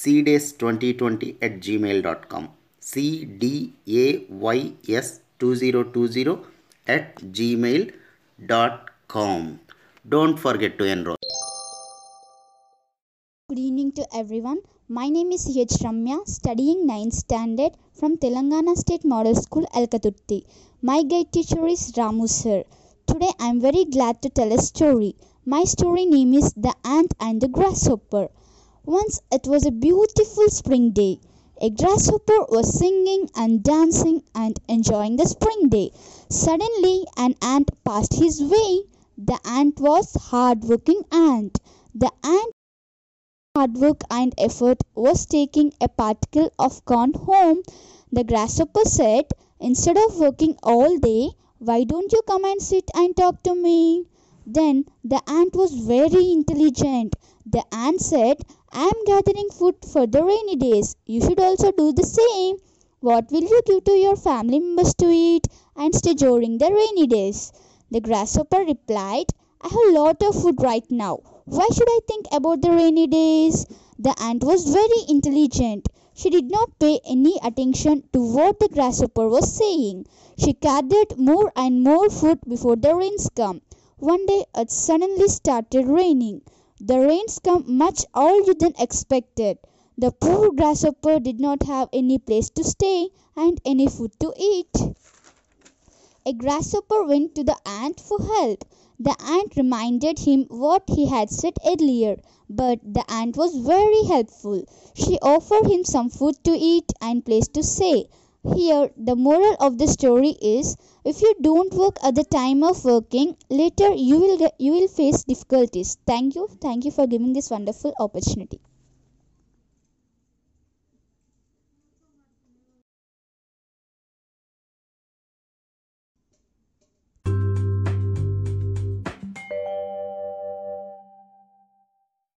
cdays2020 at gmail.com cdays2020 at gmail.com don't forget to enroll Good evening to everyone. My name is H. Ramya, studying 9th standard from Telangana State Model School, Elkathurthy. My guide teacher is Ramu sir. Today I am very glad to tell a story. My story name is The Ant and the Grasshopper. Once it was a beautiful spring day. A grasshopper was singing and dancing and enjoying the spring day. Suddenly an ant passed his way. The ant was hard-working ant. The ant hard work and effort was taking a particle of corn home. The grasshopper said, Instead of working all day, why don't you come and sit and talk to me? Then the ant was very intelligent. The ant said, I am gathering food for the rainy days. You should also do the same. What will you give to your family members to eat and stay during the rainy days? The grasshopper replied, I have a lot of food right now. Why should I think about the rainy days? The ant was very intelligent. She did not pay any attention to what the grasshopper was saying. She gathered more and more food before the rains come. One day it suddenly started raining. The rains come much earlier than expected. The poor grasshopper did not have any place to stay and any food to eat. A grasshopper went to the ant for help. The ant reminded him what he had said earlier, but the ant was very helpful. She offered him some food to eat and place to stay. Here, the moral of the story is if you don't work at the time of working, later you will, you will face difficulties. Thank you. Thank you for giving this wonderful opportunity.